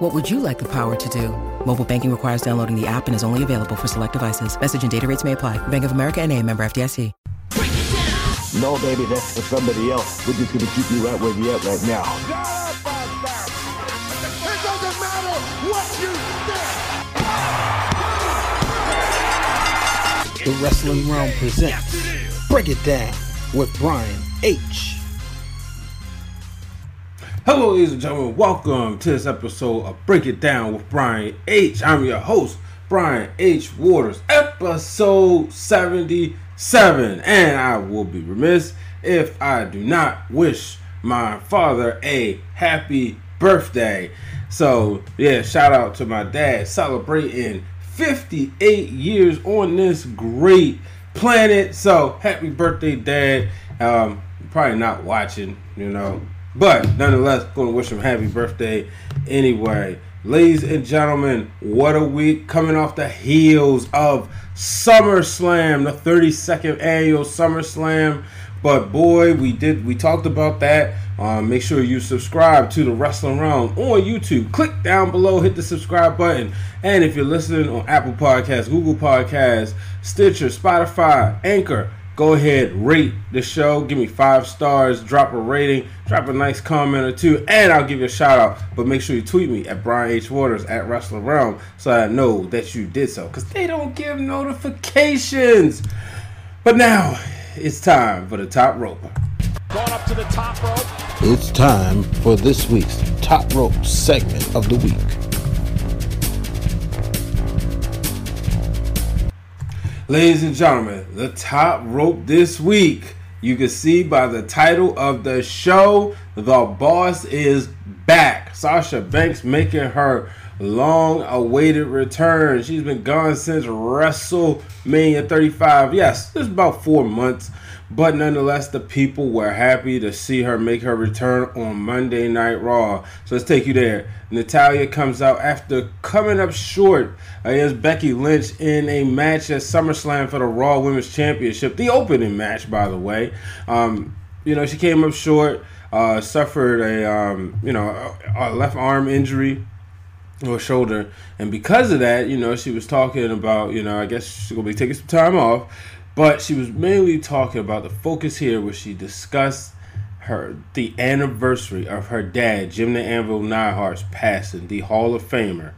What would you like the power to do? Mobile banking requires downloading the app and is only available for select devices. Message and data rates may apply. Bank of America and a member FDIC. No, baby, that's for somebody else. We're just gonna keep you right where you're at right now. It doesn't matter what you think. The Wrestling Wrealm presents Break It Down with Brian H. Hello, ladies and gentlemen. Welcome to this episode of Break It Down with Brian H. I'm your host, Brian H. Waters, episode 77. And I will be remiss if I do not wish my father a happy birthday. So, yeah, shout out to my dad celebrating 58 years on this great planet. So, happy birthday, dad. Um, probably not watching, you know. But nonetheless, going to wish him happy birthday anyway. Ladies and gentlemen, what a week coming off the heels of SummerSlam, the 32nd annual SummerSlam. But boy, we did we talked about that. Um, make sure you subscribe to the Wrestling Wrealm on YouTube. Click down below, hit the subscribe button. And if you're listening on Apple Podcasts, Google Podcasts, Stitcher, Spotify, Anchor, go ahead, rate the show, give me five stars, drop a rating, drop a nice comment or two, and I'll give you a shout out. But make sure you tweet me at Brian H. Waters at Wrestling Wrealm so I know that you did so. Because they don't give notifications. But now it's time for the top roper. Going up to the top rope. It's time for this week's Top Rope segment of the week. Ladies and gentlemen, the top rope this week. You can see by the title of the show, the boss is back. Sasha Banks making her long awaited return. She's been gone since WrestleMania 35. Yes, it's about four months. But nonetheless, the people were happy to see her make her return on Monday Night Raw. So let's take you there. Natalya comes out after coming up short against Becky Lynch in a match at SummerSlam for the Raw Women's Championship, the opening match, by the way. Um, you know, she came up short, uh, suffered a um, you know a, a left arm injury or shoulder, and because of that, you know, she was talking about you know I guess she's gonna be taking some time off. But she was mainly talking about the focus here, where she discussed her the anniversary of her dad, Jim the Anvil Neidhart's passing, the Hall of Famer,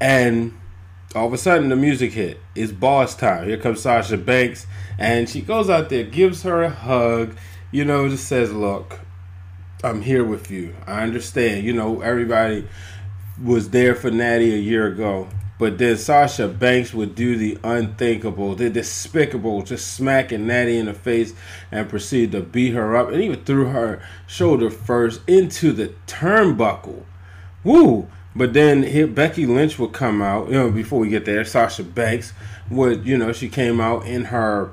and all of a sudden the music hit. It's boss time. Here comes Sasha Banks, and she goes out there, gives her a hug, you know, just says, "Look, I'm here with you. I understand. You know, everybody was there for Natty a year ago." But then Sasha Banks would do the unthinkable, the despicable, just smacking Natty in the face and proceed to beat her up and even threw her shoulder first into the turnbuckle. Woo! But then here, Becky Lynch would come out, you know, before we get there, Sasha Banks would, you know, she came out in her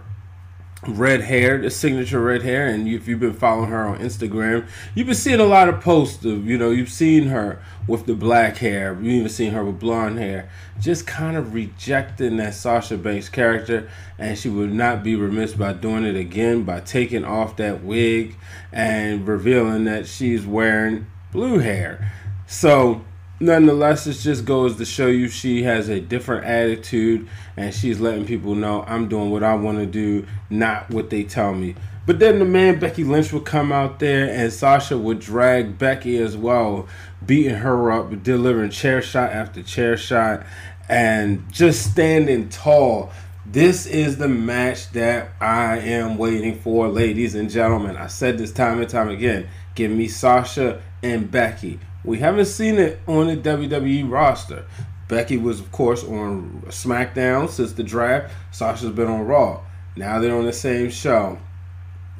red hair, the signature red hair, and if you've been following her on Instagram, you've been seeing a lot of posts of, you know, you've seen her with the black hair, you've even seen her with blonde hair, just kind of rejecting that Sasha Banks character, and she would not be remiss by doing it again by taking off that wig and revealing that she's wearing blue hair. So, nonetheless, it just goes to show you she has a different attitude and she's letting people know I'm doing what I want to do, not what they tell me. But then the man Becky Lynch would come out there and Sasha would drag Becky as well, beating her up, delivering chair shot after chair shot, and just standing tall. This is the match that I am waiting for, ladies and gentlemen. I said this time and time again. Give me Sasha and Becky. We haven't seen it on the WWE roster. Becky was, of course, on SmackDown since the draft. Sasha's been on Raw. Now they're on the same show.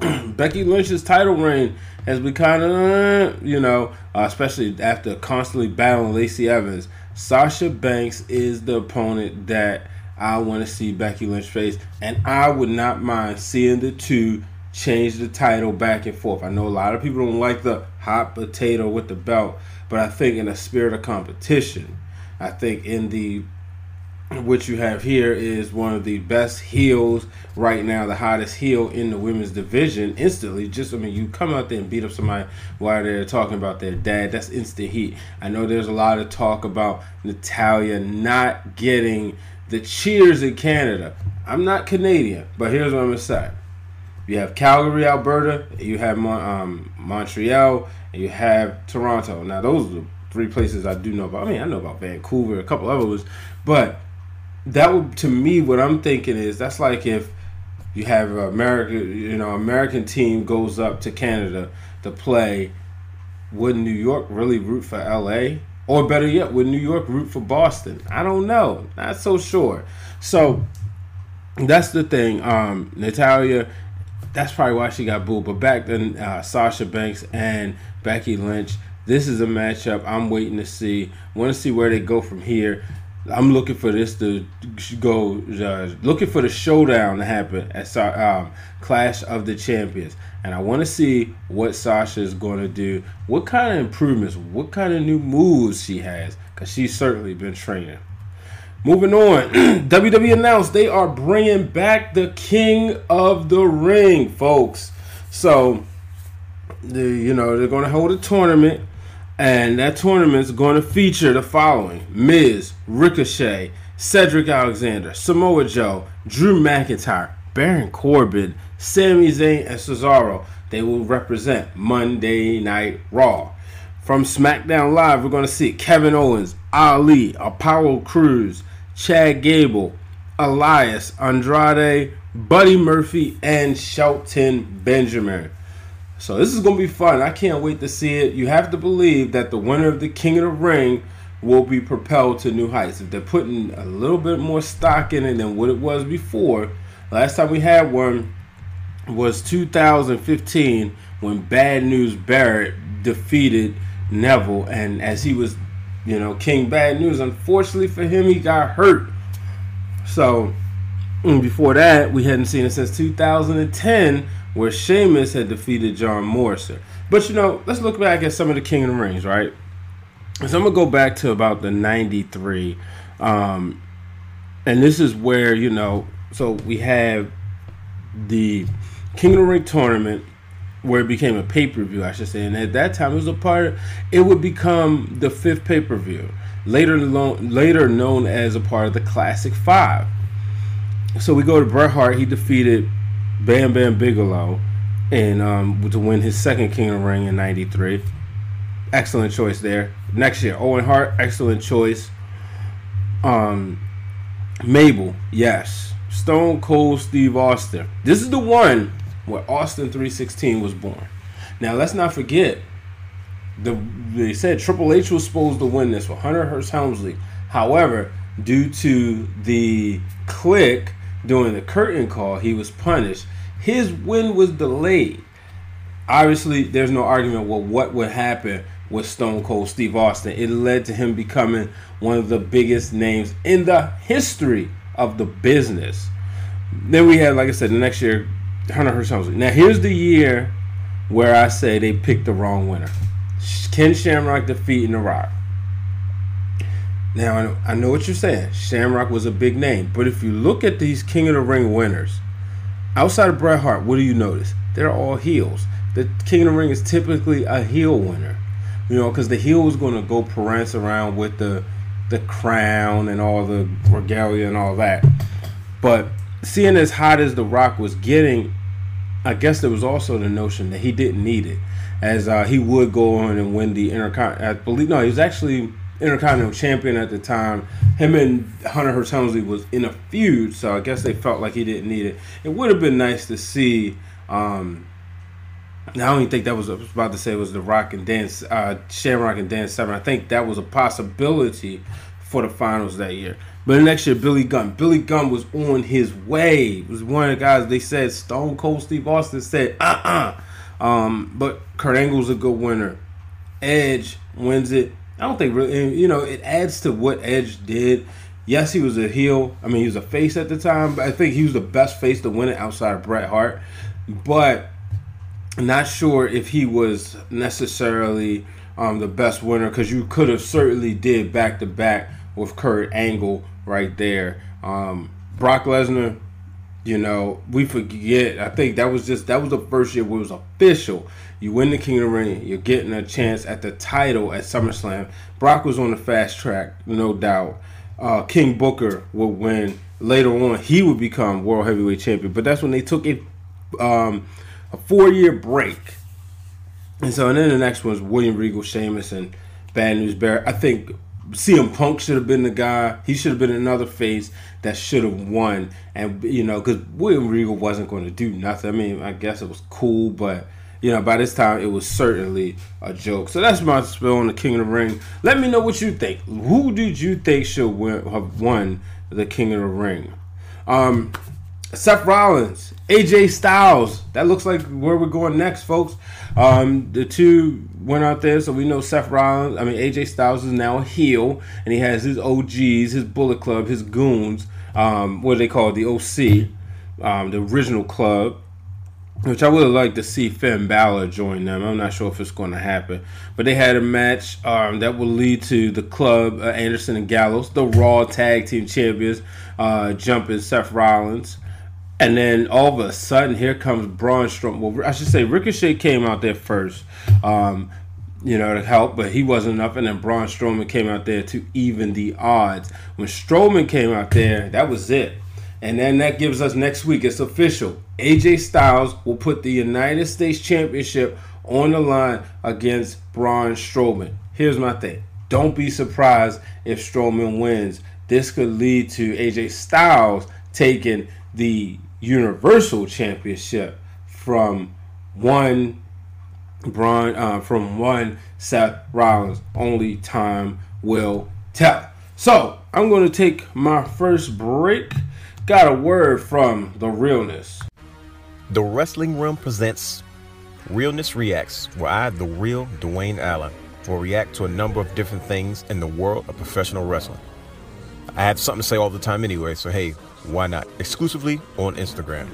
Becky Lynch's title reign has been kind of, you know, uh, especially after constantly battling Lacey Evans. Sasha Banks is the opponent that I want to see Becky Lynch face, and I would not mind seeing the two change the title back and forth. I know a lot of people don't like the hot potato with the belt, but I think in the spirit of competition, I think in the what you have here is one of the best heels right now, the hottest heel in the women's division. Instantly, just I mean, you come out there and beat up somebody while they're talking about their dad. That's instant heat. I know there's a lot of talk about Natalya not getting the cheers in Canada. I'm not Canadian, but here's what I'm gonna say. You have Calgary, Alberta. You have um, Montreal, and you have Toronto. Now those are the three places I do know about. I mean, I know about Vancouver, a couple others, but that would to me what I'm thinking is that's like if you have America, you know, American team goes up to Canada to play. Would New York really root for LA? Or better yet, would New York root for Boston? I don't know. Not so sure. So that's the thing. Um, Natalya, that's probably why she got booed. But back then, uh, Sasha Banks and Becky Lynch. This is a matchup I'm waiting to see. Want to see where they go from here. I'm looking for this to go, uh, looking for the showdown to happen at um, Clash of the Champions, and I want to see what Sasha is going to do, what kind of improvements, what kind of new moves she has, because she's certainly been training. Moving on, WWE announced they are bringing back the King of the Ring, folks. So, the, you know, they're going to hold a tournament and that tournament is going to feature the following Miz, Ricochet, Cedric Alexander, Samoa Joe, Drew McIntyre, Baron Corbin, Sami Zayn, and Cesaro. They will represent Monday Night Raw. From SmackDown Live, we're going to see Kevin Owens, Ali, Apollo Crews, Chad Gable, Elias, Andrade, Buddy Murphy, and Shelton Benjamin. So this is gonna be fun. I can't wait to see it. You have to believe that the winner of the King of the Ring will be propelled to new heights. If they're putting a little bit more stock in it than what it was before, last time we had one was 2015 when Bad News Barrett defeated Neville, and as he was, you know, King Bad News. Unfortunately for him, he got hurt. So before that, we hadn't seen it since 2010 where Sheamus had defeated John Morrison. But you know, let's look back at some of the King of the Rings, right? So I'm gonna go back to about the '93, um, and this is where you know. So we have the King of the Ring tournament, where it became a pay per view, I should say. And at that time, it was a part. Of, it would become the fifth pay per view, later later known as a part of the Classic Five. So we go to Bret Hart. He defeated Bam Bam Bigelow, and um, to win his second King of Ring in '93. Excellent choice there. Next year, Owen Hart, excellent choice. Um, Mabel, yes. Stone Cold Steve Austin. This is the one where Austin 316 was born. Now let's not forget the they said Triple H was supposed to win this with Hunter Hearst Helmsley. However, due to the Kliq during the curtain call, he was punished. His win was delayed. Obviously, there's no argument with what would happen with Stone Cold Steve Austin. It led to him becoming one of the biggest names in the history of the business. Then we had, like I said, the next year, Hunter Hearst Helmsley. Now, here's the year where I say they picked the wrong winner. Ken Shamrock defeating The Rock. Now, I know what you're saying. Shamrock was a big name. But if you look at these King of the Ring winners, outside of Bret Hart, what do you notice? They're all heels. The King of the Ring is typically a heel winner. You know, because the heel is going to go prance around with the the crown and all the regalia and all that. But seeing as hot as The Rock was getting, I guess there was also the notion that he didn't need it, as uh, he would go on and win the Intercontinental. I believe no, he was actually Intercontinental Champion at the time. Him and Hunter Hearst Helmsley was in a feud, so I guess they felt like he didn't need it. It would have been nice to see. Um, I don't even think that was I was about to say was the Rock and Dance, uh, Shamrock and Dan Severn. I think that was a possibility for the finals that year. But the next year, Billy Gunn. Billy Gunn was on his way. It was one of the guys they said Stone Cold Steve Austin said uh uh-uh. uh um, but Kurt Angle's a good winner. Edge wins it. I don't think really, you know, it adds to what Edge did. Yes, he was a heel. I mean, he was a face at the time, but I think he was the best face to win it outside of Bret Hart. But not sure if he was necessarily um, the best winner because you could have certainly did back to back with Kurt Angle right there. Um, Brock Lesnar, you know, we forget. I think that was just that was the first year where it was official. You win the King of the Ring, you're getting a chance at the title at SummerSlam. Brock was on the fast track, no doubt. Uh, King Booker would win later on. He would become World Heavyweight Champion, but that's when they took a um, a four year break. And so, and then the next one was William Regal, Sheamus, and Bad News Barrett. I think CM Punk should have been the guy. He should have been another face that should have won. And, you know, because William Regal wasn't going to do nothing. I mean, I guess it was cool, but, you know, by this time it was certainly a joke. So that's my spill on the King of the Ring. Let me know what you think. Who did you think should have won the King of the Ring? Um, Seth Rollins, AJ Styles. That looks like where we're going next, folks. Um, the two went out there, so we know Seth Rollins. I mean, AJ Styles is now a heel, and he has his OGs, his Bullet Club, his goons. Um, what they call the OC, um, the original club. Which I would have liked to see Finn Balor join them. I'm not sure if it's going to happen, but they had a match um, that will lead to the club, uh, Anderson and Gallows, the Raw Tag Team Champions, uh, jumping Seth Rollins. And then all of a sudden, here comes Braun Strowman. Well, I should say Ricochet came out there first, um, you know, to help, but he wasn't enough. And then Braun Strowman came out there to even the odds. When Strowman came out there, that was it. And then that gives us next week. It's official. AJ Styles will put the United States Championship on the line against Braun Strowman. Here's my thing. Don't be surprised if Strowman wins. This could lead to AJ Styles taking the Universal Championship from one Braun uh, from one Seth Rollins. Only time will tell. So I'm going to take my first break. Got a word from the realness. The Wrestling Wrealm presents Realness Reacts, where I, the real Dwayne Allen, will react to a number of different things in the world of professional wrestling. I have something to say all the time anyway, so hey, why not? Exclusively on Instagram.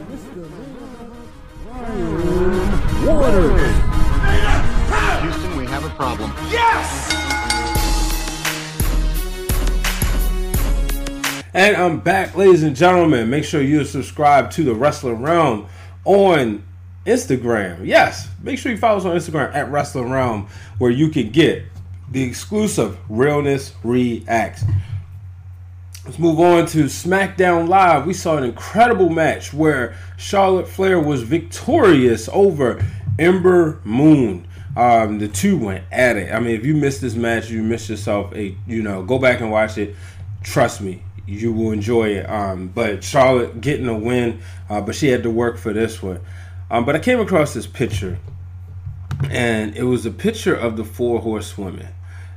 Houston, we have a problem. Yes! And I'm back, ladies and gentlemen. Make sure you subscribe to the Wrestling Wrealm on Instagram. Yes, make sure you follow us on Instagram at Wrestling Wrealm, where you can get the exclusive Realness Reacts. Let's move on to SmackDown Live. We saw an incredible match where Charlotte Flair was victorious over Ember Moon. Um, the two went at it. I mean, if you missed this match, you missed yourself a. You know, go back and watch it. Trust me, you will enjoy it. Um, but Charlotte getting a win, uh, but she had to work for this one. Um, but I came across this picture, and it was a picture of the four horsewomen.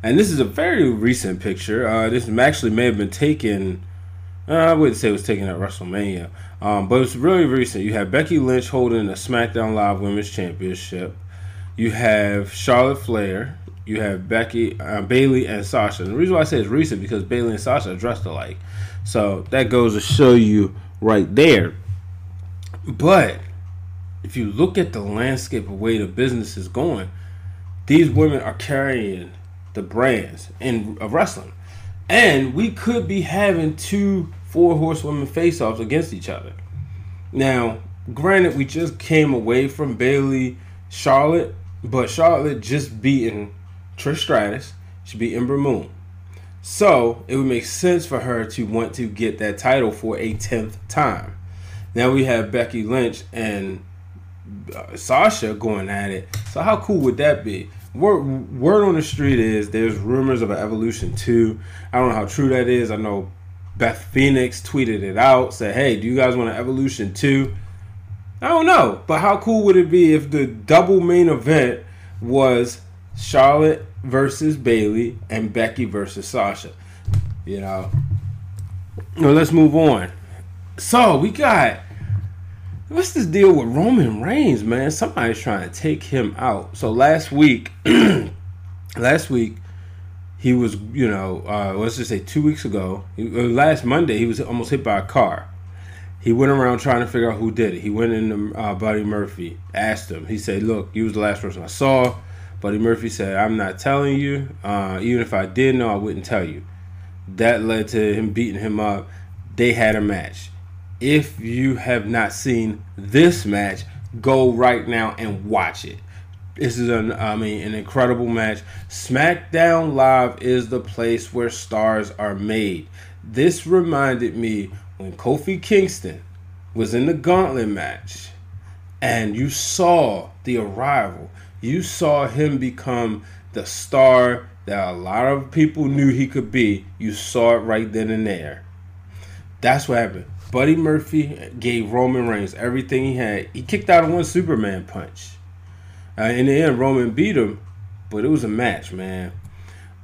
And this is a very recent picture. Uh, this actually may have been taken. Uh, I wouldn't say it was taken at WrestleMania, um, but it's really recent. You have Becky Lynch holding the SmackDown Live Women's Championship. You have Charlotte Flair. You have Becky, uh, Bayley, and Sasha. And the reason why I say it's recent because Bayley and Sasha are dressed alike, so that goes to show you right there. But if you look at the landscape of way the business is going, these women are carrying the brands in of wrestling. And we could be having two four horsewomen face offs against each other. Now, granted, we just came away from Bayley Charlotte, but Charlotte just beaten Trish Stratus. She beat Ember Moon. So it would make sense for her to want to get that title for a tenth time. Now we have Becky Lynch and uh, Sasha going at it. So how cool would that be? Word, word on the street is there's rumors of an Evolution 2. I don't know how true that is. I know Beth Phoenix tweeted it out, said, hey, do you guys want an Evolution 2? I don't know. But how cool would it be if the double main event was Charlotte versus Bayley and Becky versus Sasha? You know. Well, let's move on. So we got What's this deal with Roman Reigns, man? Somebody's trying to take him out. So last week, last week, he was, you know, uh, let's just say two weeks ago, uh, last Monday, he was almost hit by a car. He went around trying to figure out who did it. He went in to uh, Buddy Murphy, asked him. He said, "Look, you was the last person I saw." Buddy Murphy said, "I'm not telling you. Uh, even if I did know, I wouldn't tell you." That led to him beating him up. They had a match. If you have not seen this match, go right now and watch it. This is an I mean an incredible match. SmackDown Live is the place where stars are made. This reminded me when Kofi Kingston was in the gauntlet match and you saw the arrival. You saw him become the star that a lot of people knew he could be. You saw it right then and there. That's what happened. Buddy Murphy gave Roman Reigns everything he had. He kicked out of one Superman punch. Uh, in the end, Roman beat him, but it was a match, man.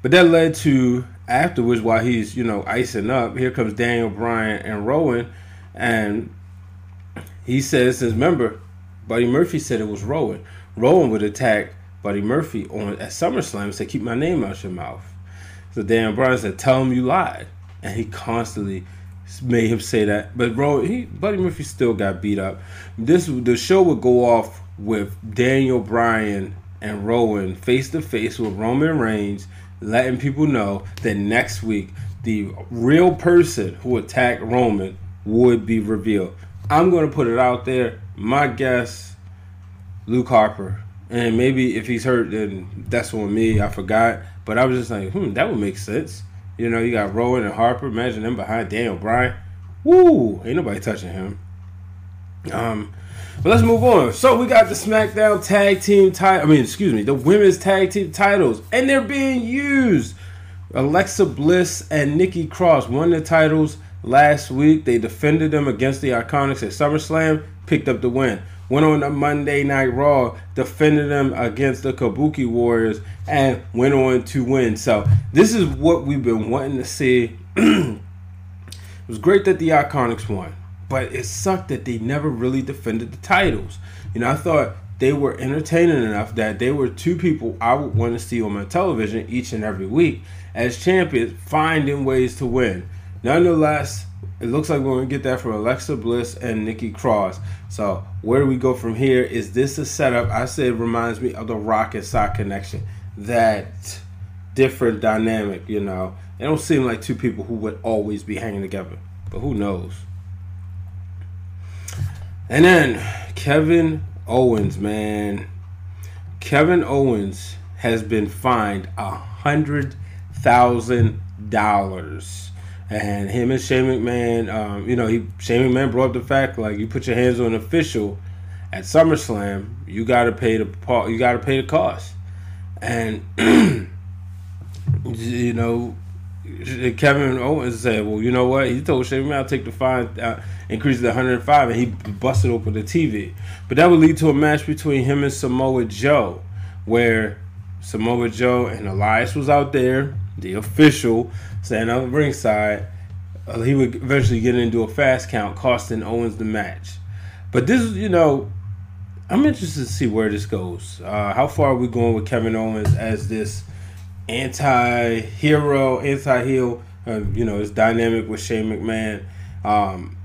But that led to afterwards, while he's you know icing up, here comes Daniel Bryan and Rowan, and he says, "Since remember, Buddy Murphy said it was Rowan. Rowan would attack Buddy Murphy on at SummerSlam and say, "Keep my name out your mouth." So Daniel Bryan said, "Tell him you lied," and he constantly made him say that. But Rowan, he Buddy Murphy still got beat up. This the show would go off with Daniel Bryan and Rowan face to face with Roman Reigns, letting people know that next week the real person who attacked Roman would be revealed. I'm going to put it out there. My guess, Luke Harper. And maybe if he's hurt, then that's on me. I forgot. But I was just like, hmm, that would make sense. You know, you got Rowan and Harper. Imagine them behind Daniel Bryan. Woo! Ain't nobody touching him. Um, but let's move on. So we got the SmackDown Tag Team title. I mean, excuse me, the Women's Tag Team titles, and they're being used. Alexa Bliss and Nikki Cross won the titles last week. They defended them against the Iconics at SummerSlam, picked up the win. Went on the Monday Night Raw, defended them against the Kabuki Warriors, and went on to win. So this is what we've been wanting to see. it was great that the Iconics won but it sucked that they never really defended the titles. You know, I thought they were entertaining enough that they were two people I would want to see on my television each and every week as champions, finding ways to win. Nonetheless, it looks like we're to get that from Alexa Bliss and Nikki Cross. So, where do we go from here? Is this a setup? I say it reminds me of the Rock and Sock connection. That different dynamic, you know. It don't seem like two people who would always be hanging together. But who knows? And then Kevin Owens, man. Kevin Owens has been fined a hundred thousand dollars. And him and Shane McMahon, um, you know, he Shane McMahon brought up the fact like you put your hands on an official at SummerSlam, you gotta pay the you gotta pay the cost. And you know, Kevin Owens said, "Well, you know what?" He told Shane McMahon, "I'll take the fine, uh, increase it to 105," and he busted open the TV. But that would lead to a match between him and Samoa Joe, where Samoa Joe and Elias was out there, the official, standing on the ringside. Uh, he would eventually get into a fast count, costing Owens the match. But this, is you know, I'm interested to see where this goes. Uh, how far are we going with Kevin Owens as this? anti-hero, anti-heel. Uh, you know, it's dynamic with Shane McMahon. Um,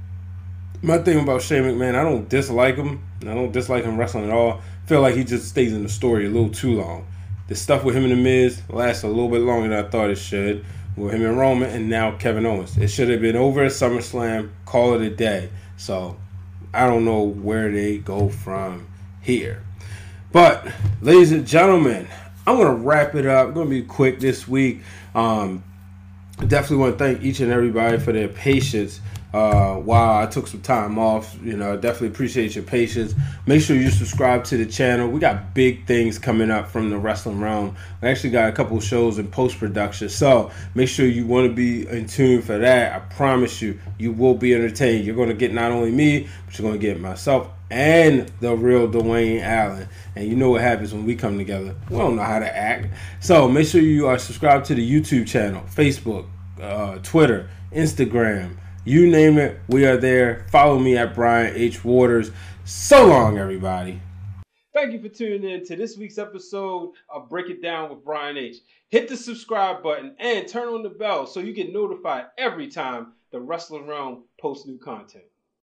my thing about Shane McMahon, I don't dislike him. I don't dislike him wrestling at all. I feel like he just stays in the story a little too long. The stuff with him and The Miz lasts a little bit longer than I thought it should. With him and Roman, and now Kevin Owens. It should have been over at SummerSlam. Call it a day. So I don't know where they go from here. But, ladies and gentlemen, I'm going to wrap it up. I'm going to be quick this week. Um, definitely want to thank each and everybody for their patience uh, while I took some time off. You know, definitely appreciate your patience. Make sure you subscribe to the channel. We got big things coming up from the wrestling realm. We actually got a couple shows in post production, so make sure you want to be in tune for that. I promise you, you will be entertained. You're going to get not only me, but you're going to get myself and the real Dwayne Allen. And you know what happens when we come together. We don't know how to act. So make sure you are subscribed to the YouTube channel, Facebook, uh, Twitter, Instagram. You name it, we are there. Follow me at Brian H. Waters. So long, everybody. Thank you for tuning in to this week's episode of Break It Down with Brian H. Hit the subscribe button and turn on the bell so you get notified every time the Wrestling Wrealm posts new content.